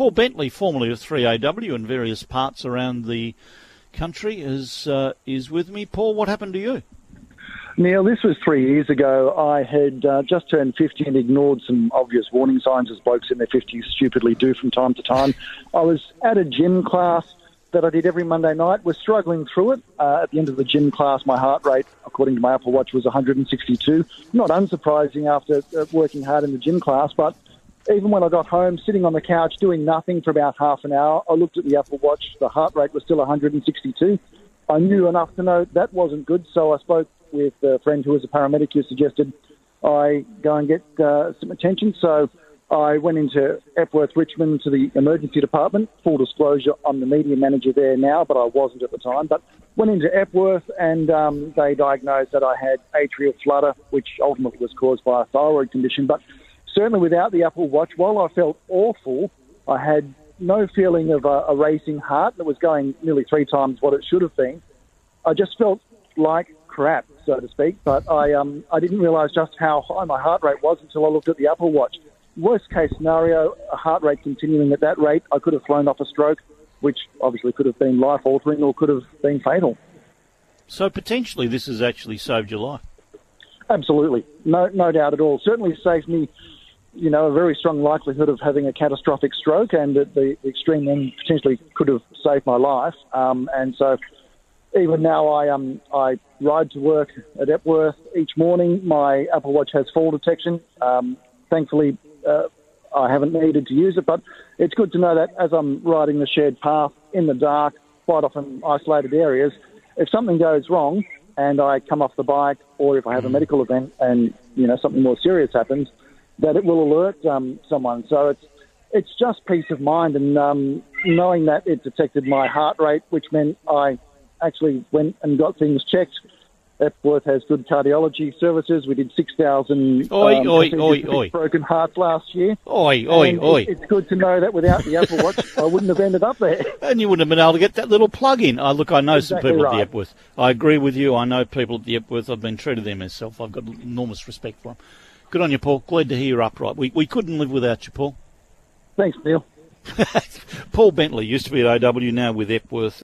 Paul Bentley, formerly of 3AW in various parts around the country, is uh, is with me. Paul, what happened to you? Neil, this was three years ago. I had uh, just turned 50 and ignored some obvious warning signs, as blokes in their 50s stupidly do from time to time. I was at a gym class that I did every Monday night, was struggling through it. Uh, at the end of the gym class, my heart rate, according to my Apple Watch, was 162. Not unsurprising after uh, working hard in the gym class, but even when I got home, sitting on the couch doing nothing for about half an hour, I looked at the Apple Watch. The heart rate was still 162. I knew enough to know that wasn't good, so I spoke with a friend who was a paramedic who suggested I go and get uh, some attention. So I went into Epworth Richmond to the emergency department. Full disclosure, I'm the media manager there now, but I wasn't at the time. But went into Epworth and um, they diagnosed that I had atrial flutter, which ultimately was caused by a thyroid condition. But certainly without the Apple Watch, while I felt awful, I had no feeling of a, a racing heart that was going nearly three times what it should have been. I just felt like crap, so to speak. But I um, I didn't realise just how high my heart rate was until I looked at the Apple Watch. Worst case scenario, a heart rate continuing at that rate, I could have flown off a stroke, which obviously could have been life altering or could have been fatal. So potentially, this has actually saved your life. Absolutely, no no doubt at all. Certainly saved me. You know, a very strong likelihood of having a catastrophic stroke, and at the extreme end, potentially could have saved my life. Um, and so, even now I um I ride to work at Epworth each morning. My Apple Watch has fall detection. Um, thankfully, uh, I haven't needed to use it, but it's good to know that as I'm riding the shared path in the dark, quite often isolated areas, if something goes wrong and I come off the bike, or if I have a medical event and you know something more serious happens, that it will alert um, someone. So it's it's just peace of mind and um, knowing that it detected my heart rate, which meant I actually went and got things checked. Epworth has good cardiology services. We did 6,000 Oi, um, oi, oi, oi. broken hearts last year. Oi, oi, And oi. it's good to know that without the Apple Watch, I wouldn't have ended up there. And you wouldn't have been able to get that little plug in. Oh, look, I know Exactly some people at the. Epworth. I agree with you. I know people at the Epworth. I've been true to them myself. I've got enormous respect for them. Good on you, Paul. Glad to hear you're upright. We, we couldn't live without you, Paul. Thanks, Neil. Paul Bentley used to be at OW, now with Epworth.